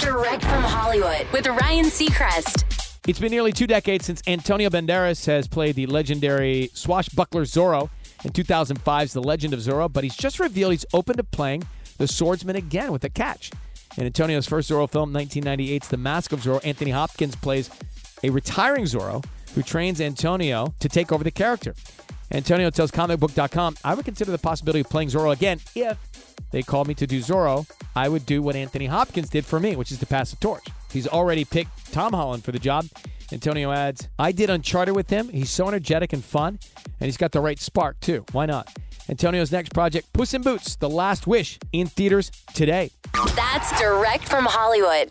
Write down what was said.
Direct from Hollywood with Ryan Seacrest. It's been nearly two decades since Antonio Banderas has played the legendary swashbuckler Zorro in 2005's The Legend of Zorro, but he's just revealed he's open to playing the swordsman again with a catch. In Antonio's first Zorro film, 1998's The Mask of Zorro, Anthony Hopkins plays a retiring Zorro who trains Antonio to take over the character. Antonio tells comicbook.com, I would consider the possibility of playing Zorro again if they called me to do Zorro. I would do what Anthony Hopkins did for me, which is to pass the torch. He's already picked Tom Holland for the job. Antonio adds, I did Uncharted with him. He's so energetic and fun, and he's got the right spark, too. Why not? Antonio's next project, Puss in Boots, The Last Wish, in theaters today. That's direct from Hollywood.